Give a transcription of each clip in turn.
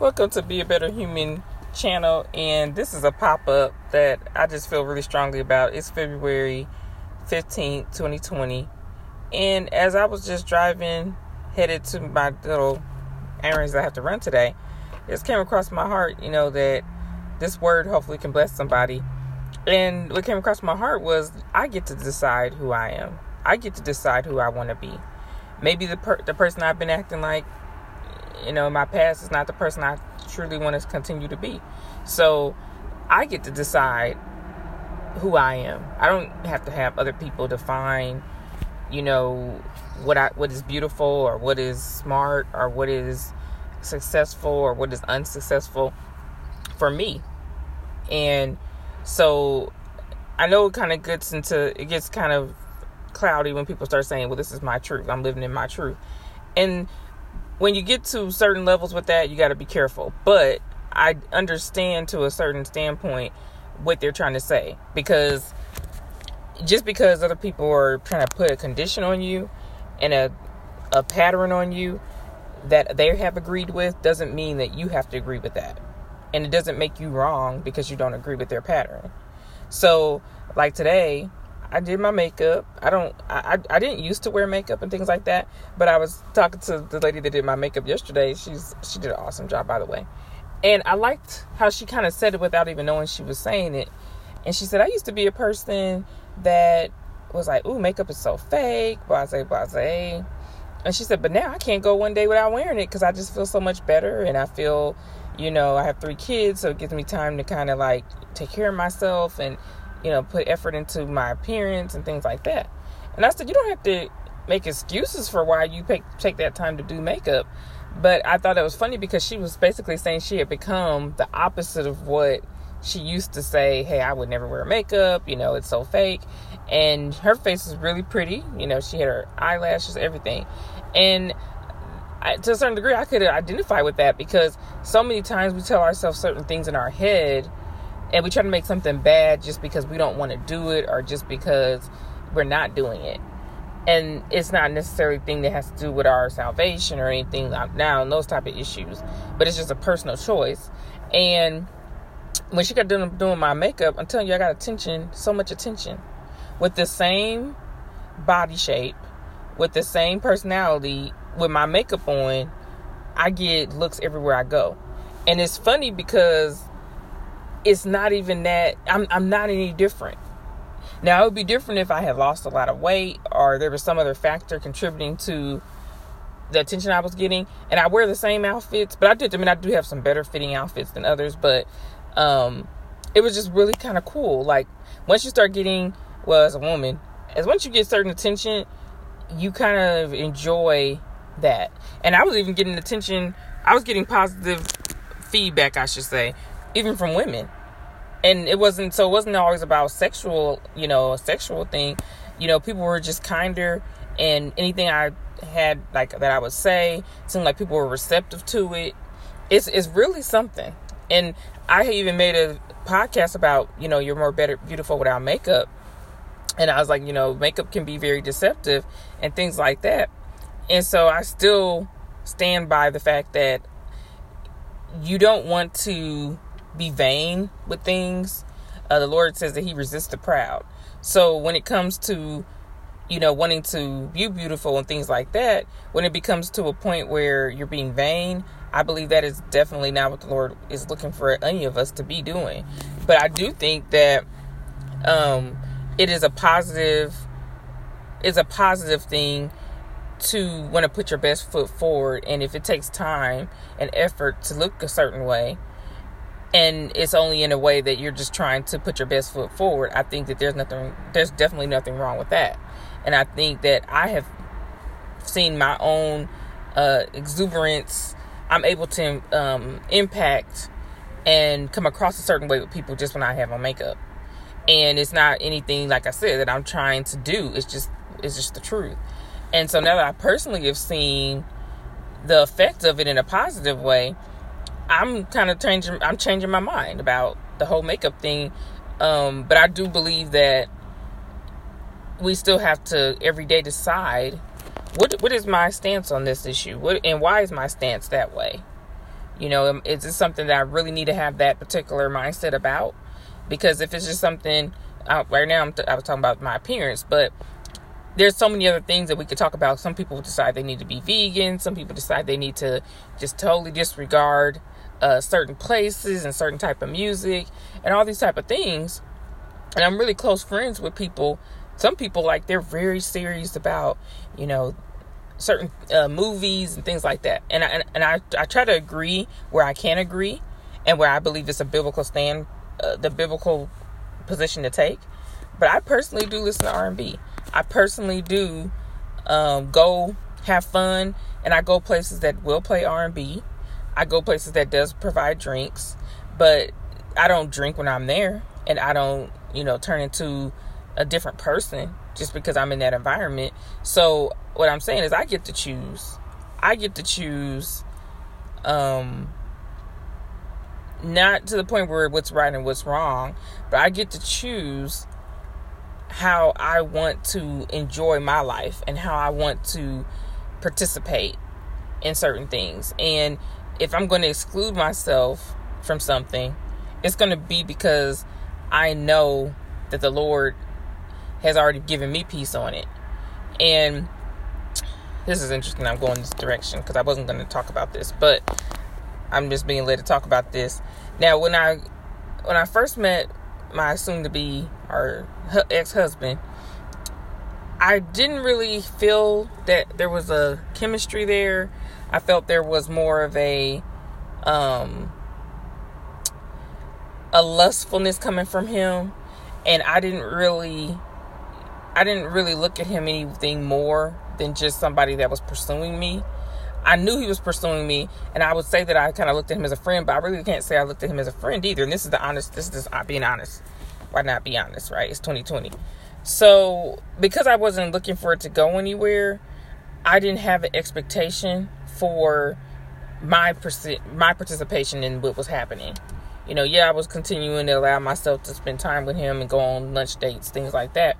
Welcome to Be a Better Human channel, and this is a pop up that I just feel really strongly about. It's February 15th, 2020, and as I was just driving, headed to my little errands I have to run today, it just came across my heart, you know, that this word hopefully can bless somebody. And what came across my heart was I get to decide who I am. I get to decide who I want to be. Maybe the per- the person I've been acting like you know, my past is not the person I truly want to continue to be. So I get to decide who I am. I don't have to have other people define, you know, what I what is beautiful or what is smart or what is successful or what is unsuccessful for me. And so I know it kind of gets into it gets kind of cloudy when people start saying, "Well, this is my truth. I'm living in my truth." And when you get to certain levels with that, you got to be careful. But I understand to a certain standpoint what they're trying to say because just because other people are trying to put a condition on you and a a pattern on you that they have agreed with doesn't mean that you have to agree with that. And it doesn't make you wrong because you don't agree with their pattern. So, like today, I did my makeup. I don't. I, I didn't used to wear makeup and things like that. But I was talking to the lady that did my makeup yesterday. She's she did an awesome job, by the way. And I liked how she kind of said it without even knowing she was saying it. And she said, I used to be a person that was like, "Ooh, makeup is so fake." Blase, blase. And she said, "But now I can't go one day without wearing it because I just feel so much better, and I feel, you know, I have three kids, so it gives me time to kind of like take care of myself and." You know, put effort into my appearance and things like that. And I said, you don't have to make excuses for why you take take that time to do makeup. But I thought it was funny because she was basically saying she had become the opposite of what she used to say, hey, I would never wear makeup, you know, it's so fake. And her face is really pretty, you know, she had her eyelashes, everything. And I, to a certain degree, I could identify with that because so many times we tell ourselves certain things in our head and we try to make something bad just because we don't want to do it or just because we're not doing it. And it's not necessarily a thing that has to do with our salvation or anything like now and those type of issues but it's just a personal choice. And when she got done doing my makeup i'm telling you i got attention so much attention. With the same body shape with the same personality with my makeup on i get looks everywhere i go. And it's funny because it's not even that I'm I'm not any different. Now it would be different if I had lost a lot of weight or there was some other factor contributing to the attention I was getting. And I wear the same outfits, but I did. I mean, I do have some better fitting outfits than others, but um, it was just really kind of cool. Like once you start getting, well, as a woman, as once you get certain attention, you kind of enjoy that. And I was even getting attention. I was getting positive feedback, I should say, even from women. And it wasn't so it wasn't always about sexual, you know, a sexual thing. You know, people were just kinder and anything I had like that I would say seemed like people were receptive to it. It's it's really something. And I even made a podcast about, you know, you're more better beautiful without makeup. And I was like, you know, makeup can be very deceptive and things like that. And so I still stand by the fact that you don't want to be vain with things. Uh, the Lord says that He resists the proud. So when it comes to, you know, wanting to be beautiful and things like that, when it becomes to a point where you're being vain, I believe that is definitely not what the Lord is looking for any of us to be doing. But I do think that um, it is a positive, is a positive thing to want to put your best foot forward. And if it takes time and effort to look a certain way, and it's only in a way that you're just trying to put your best foot forward. I think that there's nothing there's definitely nothing wrong with that. And i think that i have seen my own uh, exuberance. I'm able to um, impact and come across a certain way with people just when i have on makeup. And it's not anything like i said that i'm trying to do. It's just it's just the truth. And so now that i personally have seen the effect of it in a positive way I'm kind of changing. I'm changing my mind about the whole makeup thing. Um, but I do believe that we still have to every day decide what what is my stance on this issue. What and why is my stance that way? You know, um, is this something that I really need to have that particular mindset about? Because if it's just something, uh, right now I'm th- I was talking about my appearance, but there's so many other things that we could talk about. Some people decide they need to be vegan. Some people decide they need to just totally disregard uh, certain places and certain type of music and all these type of things. And I'm really close friends with people. Some people like they're very serious about you know certain uh, movies and things like that. And I, and, and I I try to agree where I can agree and where I believe it's a biblical stand, uh, the biblical position to take. But I personally do listen to R&B. I personally do um, go have fun, and I go places that will play R&B. I go places that does provide drinks, but I don't drink when I'm there, and I don't, you know, turn into a different person just because I'm in that environment. So what I'm saying is I get to choose. I get to choose um not to the point where what's right and what's wrong, but I get to choose how I want to enjoy my life and how I want to participate in certain things. And if I'm going to exclude myself from something, it's going to be because I know that the Lord has already given me peace on it. And this is interesting. I'm going this direction because I wasn't going to talk about this, but I'm just being led to talk about this. Now, when I when I first met my soon to be or ex husband, I didn't really feel that there was a chemistry there. I felt there was more of a um a lustfulness coming from him and I didn't really I didn't really look at him anything more than just somebody that was pursuing me. I knew he was pursuing me, and I would say that I kind of looked at him as a friend, but I really can't say I looked at him as a friend either. And this is the honest, this is just uh, being honest. Why not be honest, right? It's 2020. So, because I wasn't looking for it to go anywhere, I didn't have an expectation for my my participation in what was happening. You know, yeah, I was continuing to allow myself to spend time with him and go on lunch dates, things like that.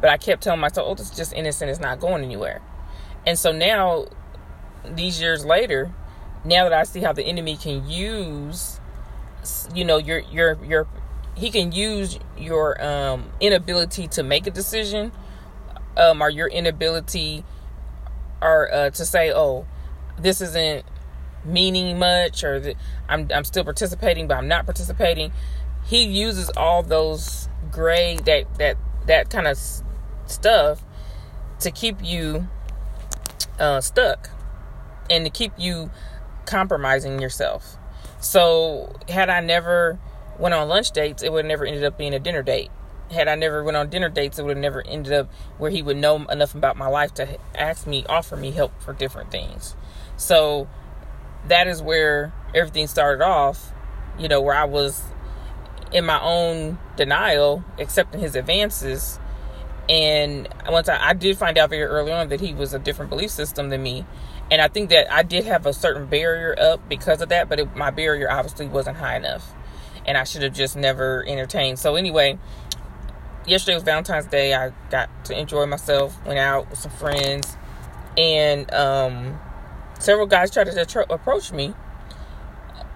But I kept telling myself, oh, this is just innocent. It's not going anywhere. And so now, these years later, now that I see how the enemy can use, you know, your your your, he can use your um, inability to make a decision, um, or your inability, or uh, to say, oh, this isn't meaning much, or I'm I'm still participating, but I'm not participating. He uses all those gray that that that kind of stuff to keep you uh, stuck and to keep you compromising yourself. So, had I never went on lunch dates, it would never ended up being a dinner date. Had I never went on dinner dates, it would have never ended up where he would know enough about my life to ask me, offer me help for different things. So, that is where everything started off, you know, where I was in my own denial, accepting his advances and once I, I did find out very early on that he was a different belief system than me. And I think that I did have a certain barrier up because of that, but it, my barrier obviously wasn't high enough. And I should have just never entertained. So, anyway, yesterday was Valentine's Day. I got to enjoy myself, went out with some friends, and um, several guys tried to approach me.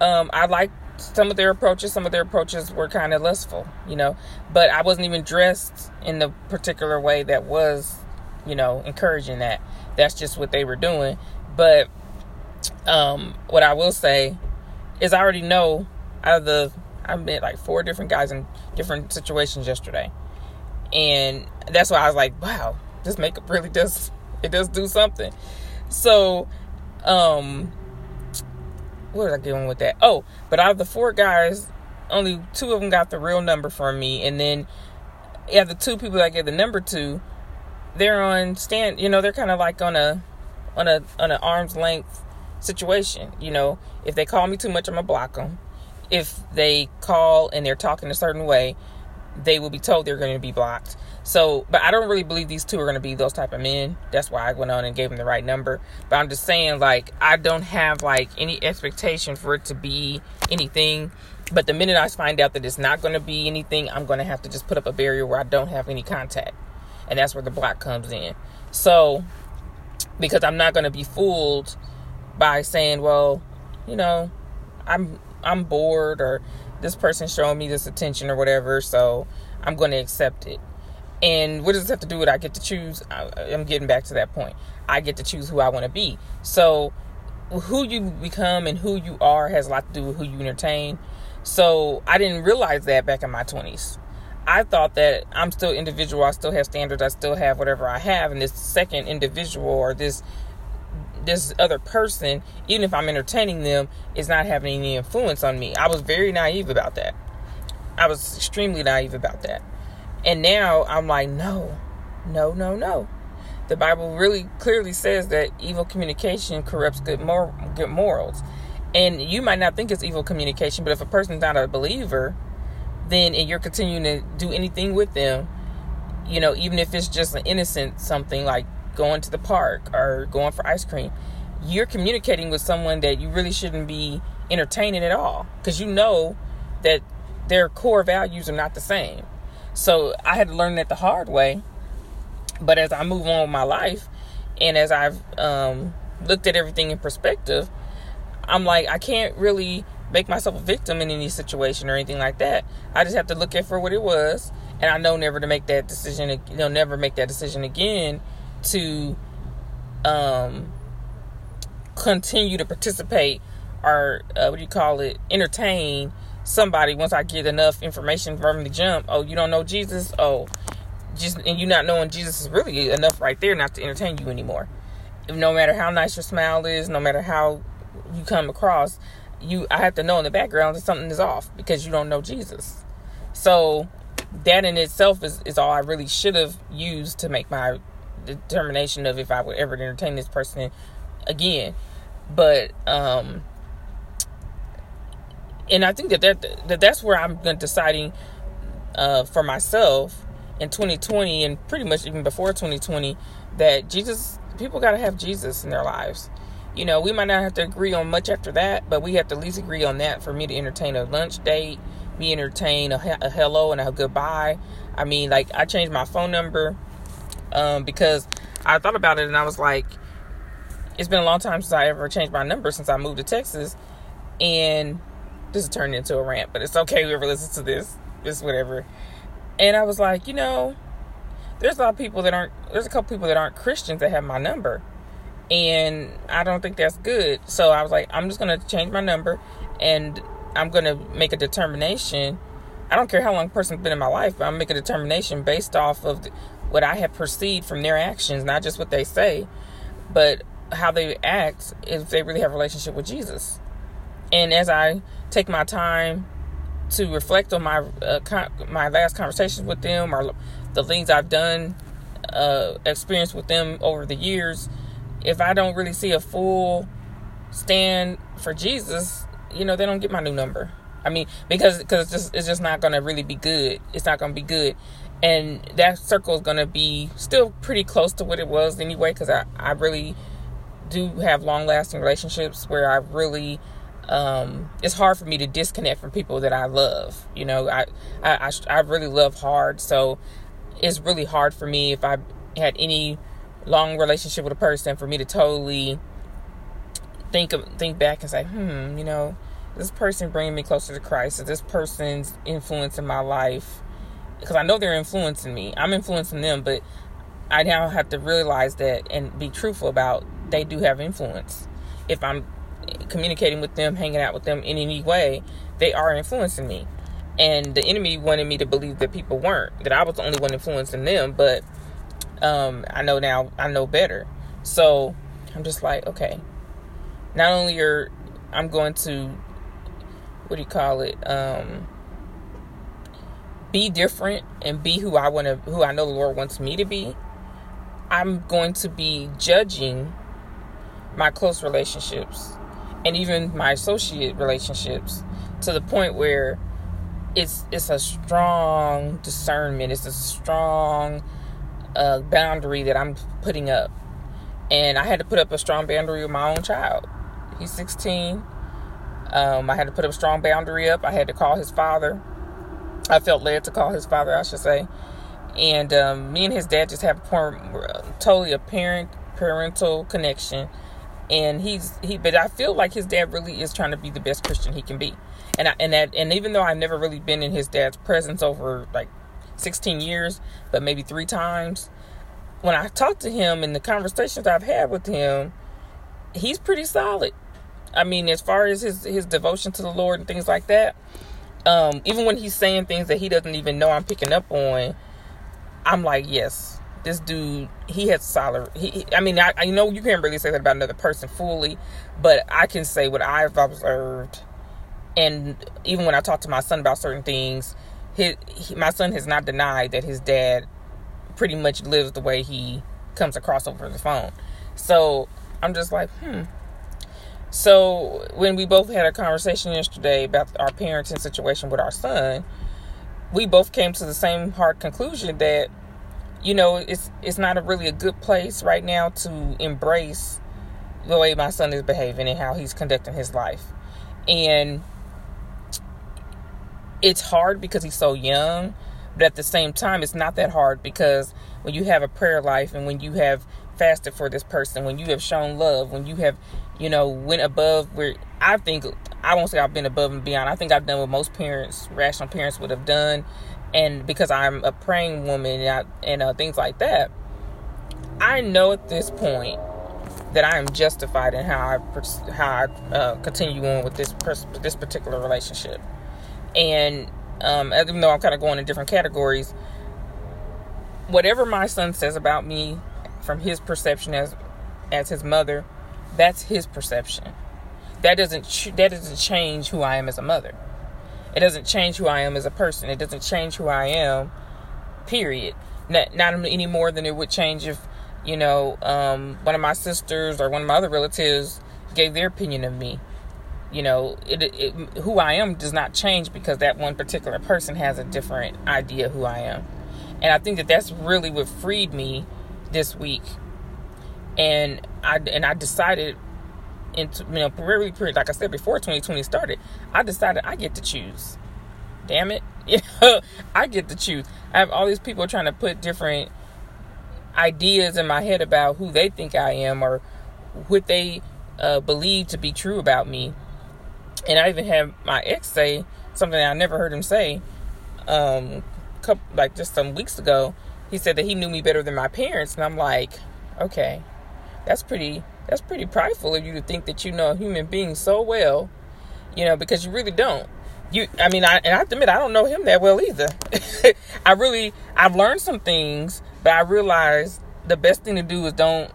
Um, I like some of their approaches, some of their approaches were kind of lustful, you know. But I wasn't even dressed in the particular way that was, you know, encouraging that. That's just what they were doing. But um, what I will say is, I already know out of the I met like four different guys in different situations yesterday, and that's why I was like, wow, this makeup really does it does do something. So, um, where did I on with that? Oh, but out of the four guys, only two of them got the real number from me, and then yeah, the two people I gave the number to, they're on stand. You know, they're kind of like on a on a on an arm's length situation. You know, if they call me too much, I'm gonna block them. If they call and they're talking a certain way, they will be told they're going to be blocked. So, but I don't really believe these two are going to be those type of men. That's why I went on and gave them the right number. But I'm just saying, like, I don't have like any expectation for it to be anything. But the minute I find out that it's not going to be anything, I'm going to have to just put up a barrier where I don't have any contact. And that's where the block comes in. So, because I'm not going to be fooled by saying, well, you know, I'm I'm bored or this person showing me this attention or whatever, so I'm going to accept it. And what does this have to do with I get to choose? I, I'm getting back to that point. I get to choose who I want to be. So who you become and who you are has a lot to do with who you entertain. So I didn't realize that back in my 20s. I thought that I'm still individual. I still have standards. I still have whatever I have. And this second individual or this this other person, even if I'm entertaining them, is not having any influence on me. I was very naive about that. I was extremely naive about that. And now I'm like, no, no, no, no. The Bible really clearly says that evil communication corrupts good, mor- good morals. And you might not think it's evil communication, but if a person's not a believer, then and you're continuing to do anything with them, you know, even if it's just an innocent something like going to the park or going for ice cream, you're communicating with someone that you really shouldn't be entertaining at all because you know that their core values are not the same. So I had to learn that the hard way. But as I move on with my life and as I've um, looked at everything in perspective, I'm like, I can't really make myself a victim in any situation or anything like that. I just have to look at for what it was, and I know never to make that decision. You know, never make that decision again to um, continue to participate or uh, what do you call it? Entertain somebody once I get enough information from the jump. Oh, you don't know Jesus? Oh, just and you not knowing Jesus is really enough right there not to entertain you anymore. No matter how nice your smile is, no matter how you come across, you I have to know in the background that something is off because you don't know Jesus. So that in itself is, is all I really should have used to make my determination of if I would ever entertain this person again. But um and I think that, that, that that's where I'm deciding uh, for myself in 2020 and pretty much even before 2020 that Jesus people got to have Jesus in their lives you know, we might not have to agree on much after that, but we have to at least agree on that for me to entertain a lunch date, me entertain a, a hello and a goodbye. I mean, like, I changed my phone number um, because I thought about it and I was like, it's been a long time since I ever changed my number since I moved to Texas. And this is turning into a rant, but it's okay whoever listens to this. It's whatever. And I was like, you know, there's a lot of people that aren't, there's a couple people that aren't Christians that have my number and I don't think that's good. So I was like, I'm just gonna change my number, and I'm gonna make a determination. I don't care how long a person's been in my life, but I'm make a determination based off of the, what I have perceived from their actions, not just what they say, but how they act if they really have a relationship with Jesus. And as I take my time to reflect on my uh, con- my last conversations with them or the things I've done, uh, experience with them over the years, if I don't really see a full stand for Jesus, you know, they don't get my new number. I mean, because because it's just it's just not gonna really be good. It's not gonna be good, and that circle is gonna be still pretty close to what it was anyway. Because I I really do have long lasting relationships where I really um, it's hard for me to disconnect from people that I love. You know, I, I I I really love hard, so it's really hard for me if I had any long relationship with a person for me to totally think of think back and say, hmm, you know, this person bringing me closer to Christ, or this person's influence in my life, because I know they're influencing me. I'm influencing them, but I now have to realize that and be truthful about they do have influence. If I'm communicating with them, hanging out with them in any way, they are influencing me. And the enemy wanted me to believe that people weren't, that I was the only one influencing them, but um, I know now, I know better. So I'm just like, okay, not only are I'm going to, what do you call it? Um, be different and be who I want to, who I know the Lord wants me to be. I'm going to be judging my close relationships and even my associate relationships to the point where it's it's a strong discernment. It's a strong a boundary that I'm putting up. And I had to put up a strong boundary with my own child. He's 16. Um, I had to put a strong boundary up. I had to call his father. I felt led to call his father, I should say. And um, me and his dad just have a totally a parent parental connection. and he's he but I feel like his dad really is trying to be the best Christian he can be. And I, and that and even though I've never really been in his dad's presence over like 16 years, but maybe 3 times, when I talk to him and the conversations I've had with him, he's pretty solid. I mean, as far as his his devotion to the Lord and things like that, um, even when he's saying things that he doesn't even know I'm picking up on, I'm like, yes, this dude, he has solid. He, I mean, I, I know you can't really say that about another person fully, but I can say what I've observed, and even when I talk to my son about certain things, his he, my son has not denied that his dad pretty much lives the way he comes across over the phone. So I'm just like, hmm. So when we both had a conversation yesterday about our parenting situation with our son, we both came to the same hard conclusion that you know it's it's not a really a good place right now to embrace the way my son is behaving and how he's conducting his life. And it's hard because he's so young, but at the same time it's not that hard because when you have a prayer life and when you have fasted for this person, when you have shown love, when you have, you know, went above where I think I won't say I've been above and beyond. I think I've done what most parents, rational parents, would have done, and because I'm a praying woman and, I, and uh, things like that, I know at this point that I am justified in how I how I uh, continue on with this pers- this particular relationship, and um, even though I'm kind of going in different categories, whatever my son says about me from his perception as as his mother, that's his perception. That doesn't that doesn't change who I am as a mother. It doesn't change who I am as a person. It doesn't change who I am. Period. Not not any more than it would change if you know um, one of my sisters or one of my other relatives gave their opinion of me. You know, it, it, who I am does not change because that one particular person has a different idea who I am. And I think that that's really what freed me this week, and I and I decided, into you know, really, like I said before, 2020 started, I decided I get to choose. Damn it, you know, I get to choose. I have all these people trying to put different ideas in my head about who they think I am or what they uh, believe to be true about me. And I even have my ex say something I never heard him say, um, couple, like just some weeks ago he said that he knew me better than my parents and i'm like okay that's pretty that's pretty prideful of you to think that you know a human being so well you know because you really don't. You i mean i and i have to admit i don't know him that well either. I really i've learned some things but i realized the best thing to do is don't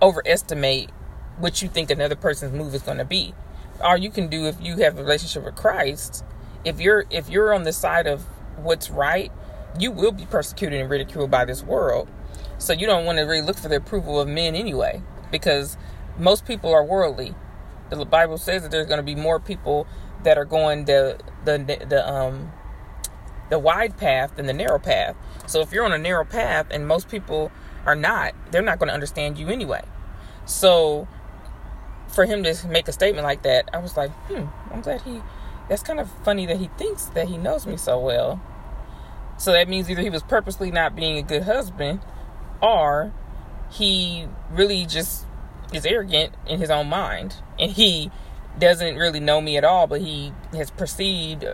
overestimate what you think another person's move is going to be. All you can do if you have a relationship with christ if you're if you're on the side of what's right you will be persecuted and ridiculed by this world. So you don't want to really look for the approval of men anyway, because most people are worldly. The Bible says that there's going to be more people that are going the the the um the wide path than the narrow path. So if you're on a narrow path and most people are not, they're not going to understand you anyway. So for him to make a statement like that, I was like, hmm, I'm glad he. That's kind of funny that he thinks that he knows me so well. So that means either he was purposely not being a good husband or he really just is arrogant in his own mind and he doesn't really know me at all, but he has perceived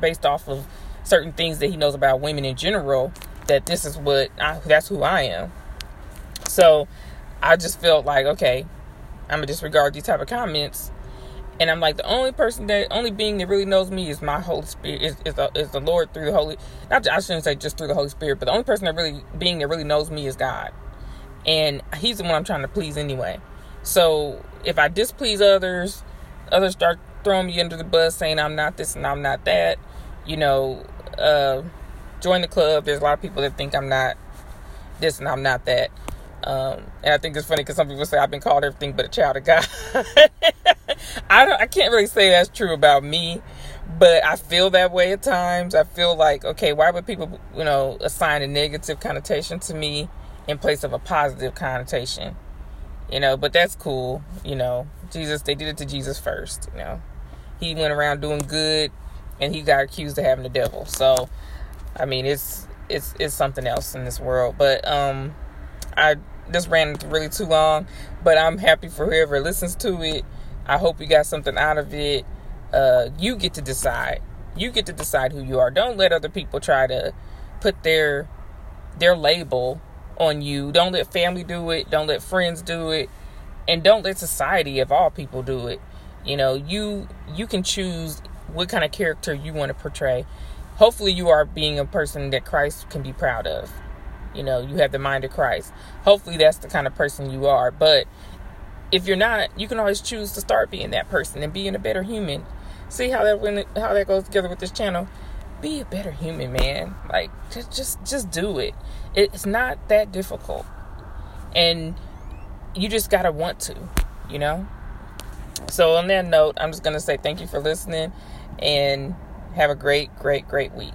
based off of certain things that he knows about women in general that this is what I, that's who I am. So I just felt like okay, I'm gonna disregard these type of comments and I'm like, the only person that, only being that really knows me is my Holy Spirit, is, is, the, is the Lord through the Holy, not, I shouldn't say just through the Holy Spirit, but the only person that really, being that really knows me is God. And He's the one I'm trying to please anyway. So if I displease others, others start throwing me under the bus saying I'm not this and I'm not that, you know, uh, join the club. There's a lot of people that think I'm not this and I'm not that. Um, and I think it's funny because some people say I've been called everything but a child of God. I don't, I can't really say that's true about me, but I feel that way at times. I feel like, okay, why would people, you know, assign a negative connotation to me in place of a positive connotation? You know, but that's cool. You know, Jesus, they did it to Jesus first. You know, he went around doing good, and he got accused of having the devil. So, I mean, it's it's it's something else in this world. But um, I this ran really too long, but I'm happy for whoever listens to it. I hope you got something out of it. Uh, you get to decide. You get to decide who you are. Don't let other people try to put their their label on you. Don't let family do it. Don't let friends do it. And don't let society of all people do it. You know, you you can choose what kind of character you want to portray. Hopefully you are being a person that Christ can be proud of. You know, you have the mind of Christ. Hopefully that's the kind of person you are. But if you're not, you can always choose to start being that person and being a better human. See how that when how that goes together with this channel. Be a better human, man. Like just just just do it. It's not that difficult, and you just gotta want to, you know. So on that note, I'm just gonna say thank you for listening, and have a great, great, great week.